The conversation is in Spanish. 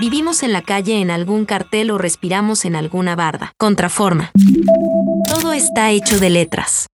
Vivimos en la calle en algún cartel o respiramos en alguna barda. Contraforma. Todo está hecho de letras.